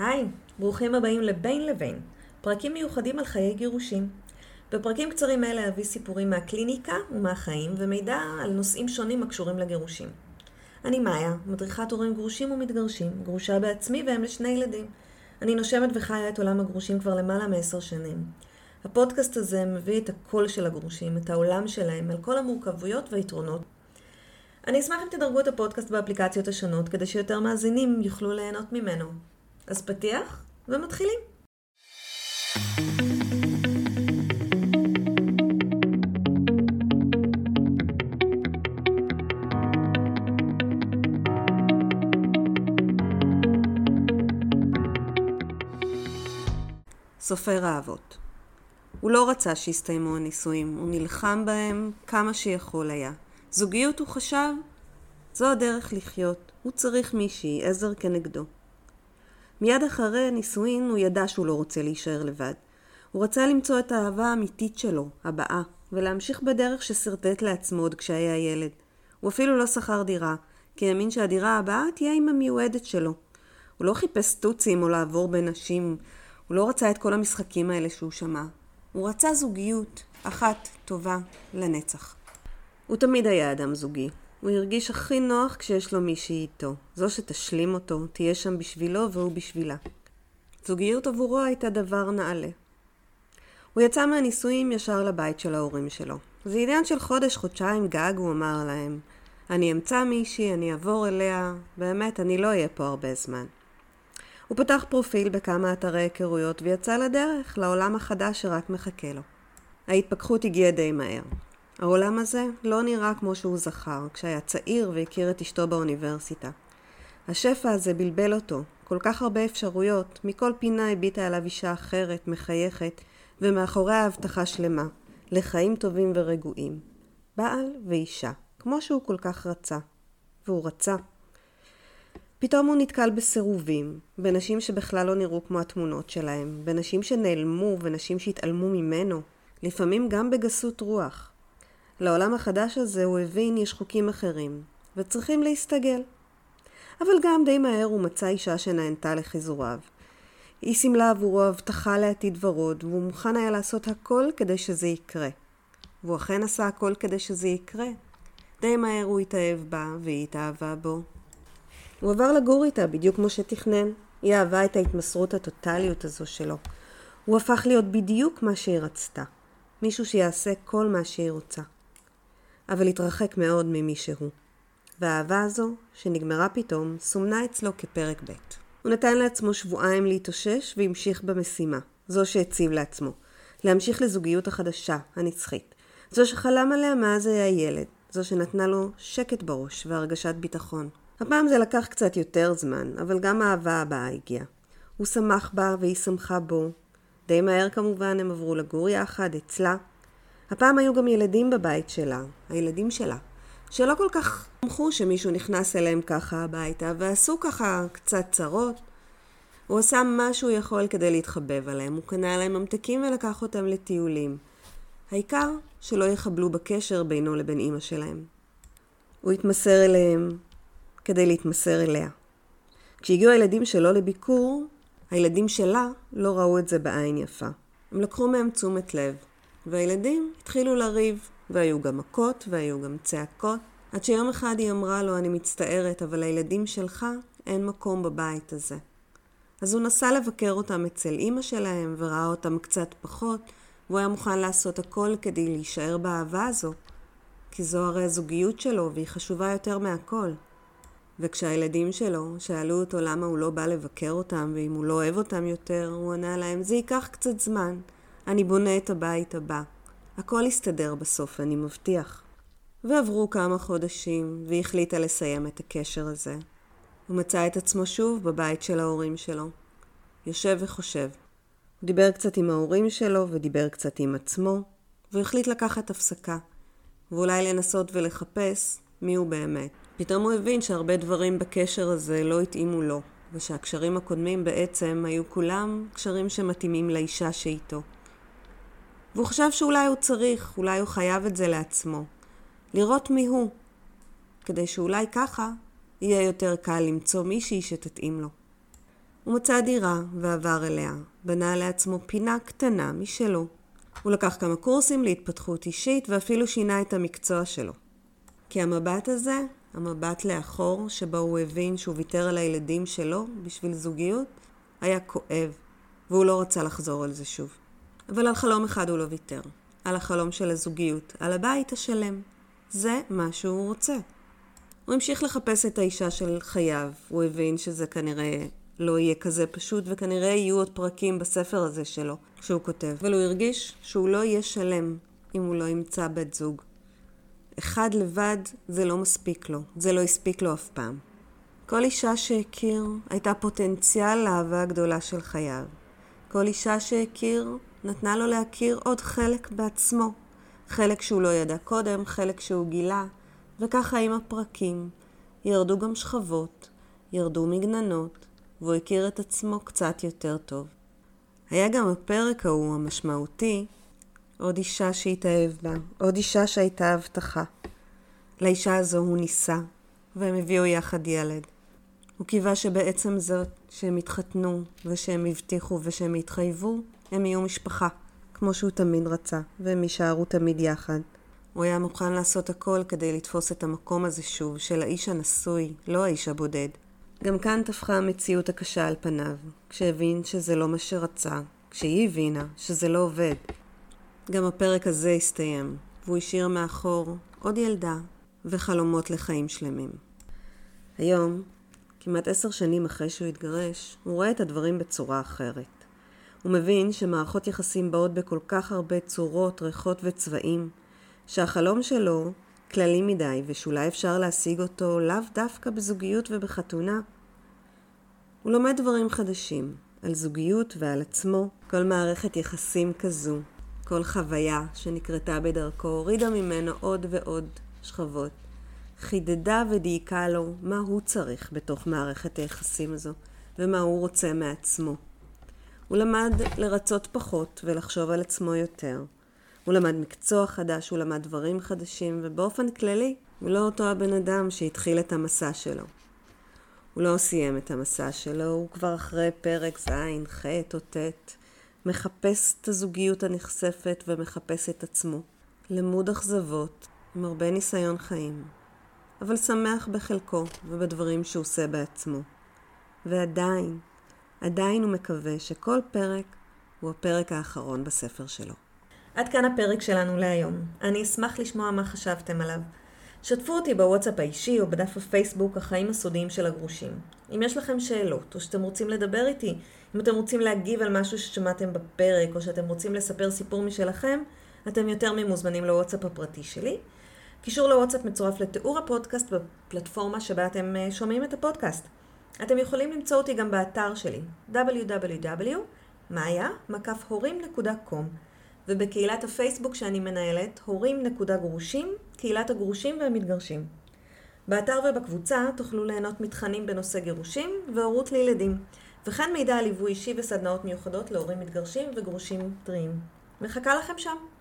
היי, ברוכים הבאים לבין לבין, פרקים מיוחדים על חיי גירושים. בפרקים קצרים אלה אביא סיפורים מהקליניקה ומהחיים ומידע על נושאים שונים הקשורים לגירושים. אני מאיה, מדריכת הורים גרושים ומתגרשים, גרושה בעצמי והם לשני ילדים. אני נושמת וחיה את עולם הגרושים כבר למעלה מעשר שנים. הפודקאסט הזה מביא את הקול של הגרושים, את העולם שלהם, על כל המורכבויות והיתרונות. אני אשמח אם תדרגו את הפודקאסט באפליקציות השונות, כדי שיותר מאזינים יוכלו ליהנות ממנו. אז פתיח, ומתחילים. סופר האבות הוא לא רצה שיסתיימו הנישואים, הוא נלחם בהם כמה שיכול היה. זוגיות הוא חשב, זו הדרך לחיות, הוא צריך מישהי, עזר כנגדו. מיד אחרי הנישואין הוא ידע שהוא לא רוצה להישאר לבד. הוא רצה למצוא את האהבה האמיתית שלו, הבאה, ולהמשיך בדרך ששרטט לעצמו עוד כשהיה ילד. הוא אפילו לא שכר דירה, כי האמין שהדירה הבאה תהיה עם המיועדת שלו. הוא לא חיפש טוצים או לעבור בין נשים, הוא לא רצה את כל המשחקים האלה שהוא שמע. הוא רצה זוגיות, אחת, טובה, לנצח. הוא תמיד היה אדם זוגי. הוא הרגיש הכי נוח כשיש לו מישהי איתו. זו שתשלים אותו, תהיה שם בשבילו והוא בשבילה. זוגיות עבורו הייתה דבר נעלה. הוא יצא מהנישואים ישר לבית של ההורים שלו. זה עניין של חודש, חודשיים גג, הוא אמר להם. אני אמצא מישהי, אני אעבור אליה, באמת, אני לא אהיה פה הרבה זמן. הוא פתח פרופיל בכמה אתרי היכרויות ויצא לדרך, לעולם החדש שרק מחכה לו. ההתפכחות הגיעה די מהר. העולם הזה לא נראה כמו שהוא זכר, כשהיה צעיר והכיר את אשתו באוניברסיטה. השפע הזה בלבל אותו, כל כך הרבה אפשרויות, מכל פינה הביטה עליו אישה אחרת, מחייכת, ומאחוריה הבטחה שלמה, לחיים טובים ורגועים. בעל ואישה, כמו שהוא כל כך רצה. והוא רצה. פתאום הוא נתקל בסירובים, בנשים שבכלל לא נראו כמו התמונות שלהם, בנשים שנעלמו ונשים שהתעלמו ממנו, לפעמים גם בגסות רוח. לעולם החדש הזה הוא הבין יש חוקים אחרים, וצריכים להסתגל. אבל גם די מהר הוא מצא אישה שנענתה לחיזוריו. היא סימלה עבורו הבטחה לעתיד ורוד, והוא מוכן היה לעשות הכל כדי שזה יקרה. והוא אכן עשה הכל כדי שזה יקרה. די מהר הוא התאהב בה, והיא התאהבה בו. הוא עבר לגור איתה בדיוק כמו שתכנן. היא אהבה את ההתמסרות הטוטליות הזו שלו. הוא הפך להיות בדיוק מה שהיא רצתה. מישהו שיעשה כל מה שהיא רוצה. אבל התרחק מאוד ממי שהוא. והאהבה הזו, שנגמרה פתאום, סומנה אצלו כפרק ב'. הוא נתן לעצמו שבועיים להתאושש והמשיך במשימה, זו שהציב לעצמו. להמשיך לזוגיות החדשה, הנצחית. זו שחלם עליה מאז היה ילד. זו שנתנה לו שקט בראש והרגשת ביטחון. הפעם זה לקח קצת יותר זמן, אבל גם האהבה הבאה הגיעה. הוא שמח בה והיא שמחה בו. די מהר כמובן הם עברו לגור יחד, אצלה. הפעם היו גם ילדים בבית שלה, הילדים שלה, שלא כל כך שמחו שמישהו נכנס אליהם ככה הביתה, ועשו ככה קצת צרות. הוא עשה מה שהוא יכול כדי להתחבב עליהם, הוא קנה להם ממתקים ולקח אותם לטיולים. העיקר שלא יחבלו בקשר בינו לבין אימא שלהם. הוא התמסר אליהם, כדי להתמסר אליה. כשהגיעו הילדים שלו לביקור, הילדים שלה לא ראו את זה בעין יפה. הם לקחו מהם תשומת לב, והילדים התחילו לריב, והיו גם מכות והיו גם צעקות, עד שיום אחד היא אמרה לו, אני מצטערת, אבל לילדים שלך אין מקום בבית הזה. אז הוא נסע לבקר אותם אצל אימא שלהם, וראה אותם קצת פחות, והוא היה מוכן לעשות הכל כדי להישאר באהבה הזו, כי זו הרי הזוגיות שלו, והיא חשובה יותר מהכל. וכשהילדים שלו שאלו אותו למה הוא לא בא לבקר אותם ואם הוא לא אוהב אותם יותר, הוא ענה להם, זה ייקח קצת זמן, אני בונה את הבית הבא. הכל יסתדר בסוף, אני מבטיח. ועברו כמה חודשים, והיא החליטה לסיים את הקשר הזה. הוא מצא את עצמו שוב בבית של ההורים שלו. יושב וחושב. הוא דיבר קצת עם ההורים שלו ודיבר קצת עם עצמו, והחליט לקחת הפסקה, ואולי לנסות ולחפש מי הוא באמת. פתאום הוא הבין שהרבה דברים בקשר הזה לא התאימו לו, ושהקשרים הקודמים בעצם היו כולם קשרים שמתאימים לאישה שאיתו. והוא חשב שאולי הוא צריך, אולי הוא חייב את זה לעצמו. לראות מי הוא, כדי שאולי ככה יהיה יותר קל למצוא מישהי שתתאים לו. הוא מצא דירה ועבר אליה, בנה לעצמו פינה קטנה משלו. הוא לקח כמה קורסים להתפתחות אישית ואפילו שינה את המקצוע שלו. כי המבט הזה, המבט לאחור, שבו הוא הבין שהוא ויתר על הילדים שלו בשביל זוגיות, היה כואב, והוא לא רצה לחזור על זה שוב. אבל על חלום אחד הוא לא ויתר. על החלום של הזוגיות, על הבית השלם. זה מה שהוא רוצה. הוא המשיך לחפש את האישה של חייו. הוא הבין שזה כנראה לא יהיה כזה פשוט, וכנראה יהיו עוד פרקים בספר הזה שלו, שהוא כותב. אבל הוא הרגיש שהוא לא יהיה שלם אם הוא לא ימצא בת זוג. אחד לבד זה לא מספיק לו, זה לא הספיק לו אף פעם. כל אישה שהכיר הייתה פוטנציאל לאהבה הגדולה של חייו. כל אישה שהכיר נתנה לו להכיר עוד חלק בעצמו. חלק שהוא לא ידע קודם, חלק שהוא גילה, וככה עם הפרקים. ירדו גם שכבות, ירדו מגננות, והוא הכיר את עצמו קצת יותר טוב. היה גם הפרק ההוא המשמעותי, עוד אישה שהתאהב בה, עוד אישה שהייתה הבטחה. לאישה הזו הוא נישא, והם הביאו יחד ילד. הוא קיווה שבעצם זאת שהם התחתנו, ושהם הבטיחו ושהם התחייבו, הם יהיו משפחה, כמו שהוא תמיד רצה, והם יישארו תמיד יחד. הוא היה מוכן לעשות הכל כדי לתפוס את המקום הזה שוב, של האיש הנשוי, לא האיש הבודד. גם כאן טפחה המציאות הקשה על פניו, כשהבין שזה לא מה שרצה, כשהיא הבינה שזה לא עובד. גם הפרק הזה הסתיים, והוא השאיר מאחור עוד ילדה וחלומות לחיים שלמים. היום, כמעט עשר שנים אחרי שהוא התגרש, הוא רואה את הדברים בצורה אחרת. הוא מבין שמערכות יחסים באות בכל כך הרבה צורות, ריחות וצבעים, שהחלום שלו כללי מדי ושאולי אפשר להשיג אותו לאו דווקא בזוגיות ובחתונה. הוא לומד דברים חדשים, על זוגיות ועל עצמו, כל מערכת יחסים כזו, כל חוויה שנקרתה בדרכו הורידה ממנו עוד ועוד שכבות. חידדה ודייקה לו מה הוא צריך בתוך מערכת היחסים הזו, ומה הוא רוצה מעצמו. הוא למד לרצות פחות ולחשוב על עצמו יותר. הוא למד מקצוע חדש, הוא למד דברים חדשים, ובאופן כללי, הוא לא אותו הבן אדם שהתחיל את המסע שלו. הוא לא סיים את המסע שלו, הוא כבר אחרי פרק ז', ח' או ט', מחפש את הזוגיות הנכספת ומחפש את עצמו. למוד אכזבות, עם הרבה ניסיון חיים, אבל שמח בחלקו ובדברים שהוא עושה בעצמו. ועדיין, עדיין הוא מקווה שכל פרק הוא הפרק האחרון בספר שלו. עד כאן הפרק שלנו להיום. אני אשמח לשמוע מה חשבתם עליו. שתפו אותי בוואטסאפ האישי או בדף הפייסבוק החיים הסודיים של הגרושים. אם יש לכם שאלות, או שאתם רוצים לדבר איתי, אם אתם רוצים להגיב על משהו ששמעתם בפרק, או שאתם רוצים לספר סיפור משלכם, אתם יותר ממוזמנים לוואטסאפ הפרטי שלי. קישור לוואטסאפ מצורף לתיאור הפודקאסט בפלטפורמה שבה אתם אה, שומעים את הפודקאסט. אתם יכולים למצוא אותי גם באתר שלי www.maya.com ובקהילת הפייסבוק שאני מנהלת, הורים.גרושים, קהילת הגרושים והמתגרשים. באתר ובקבוצה תוכלו ליהנות מתכנים בנושא גירושים והורות לילדים, וכן מידע על ליווי אישי וסדנאות מיוחדות להורים מתגרשים וגרושים טריים. מחכה לכם שם.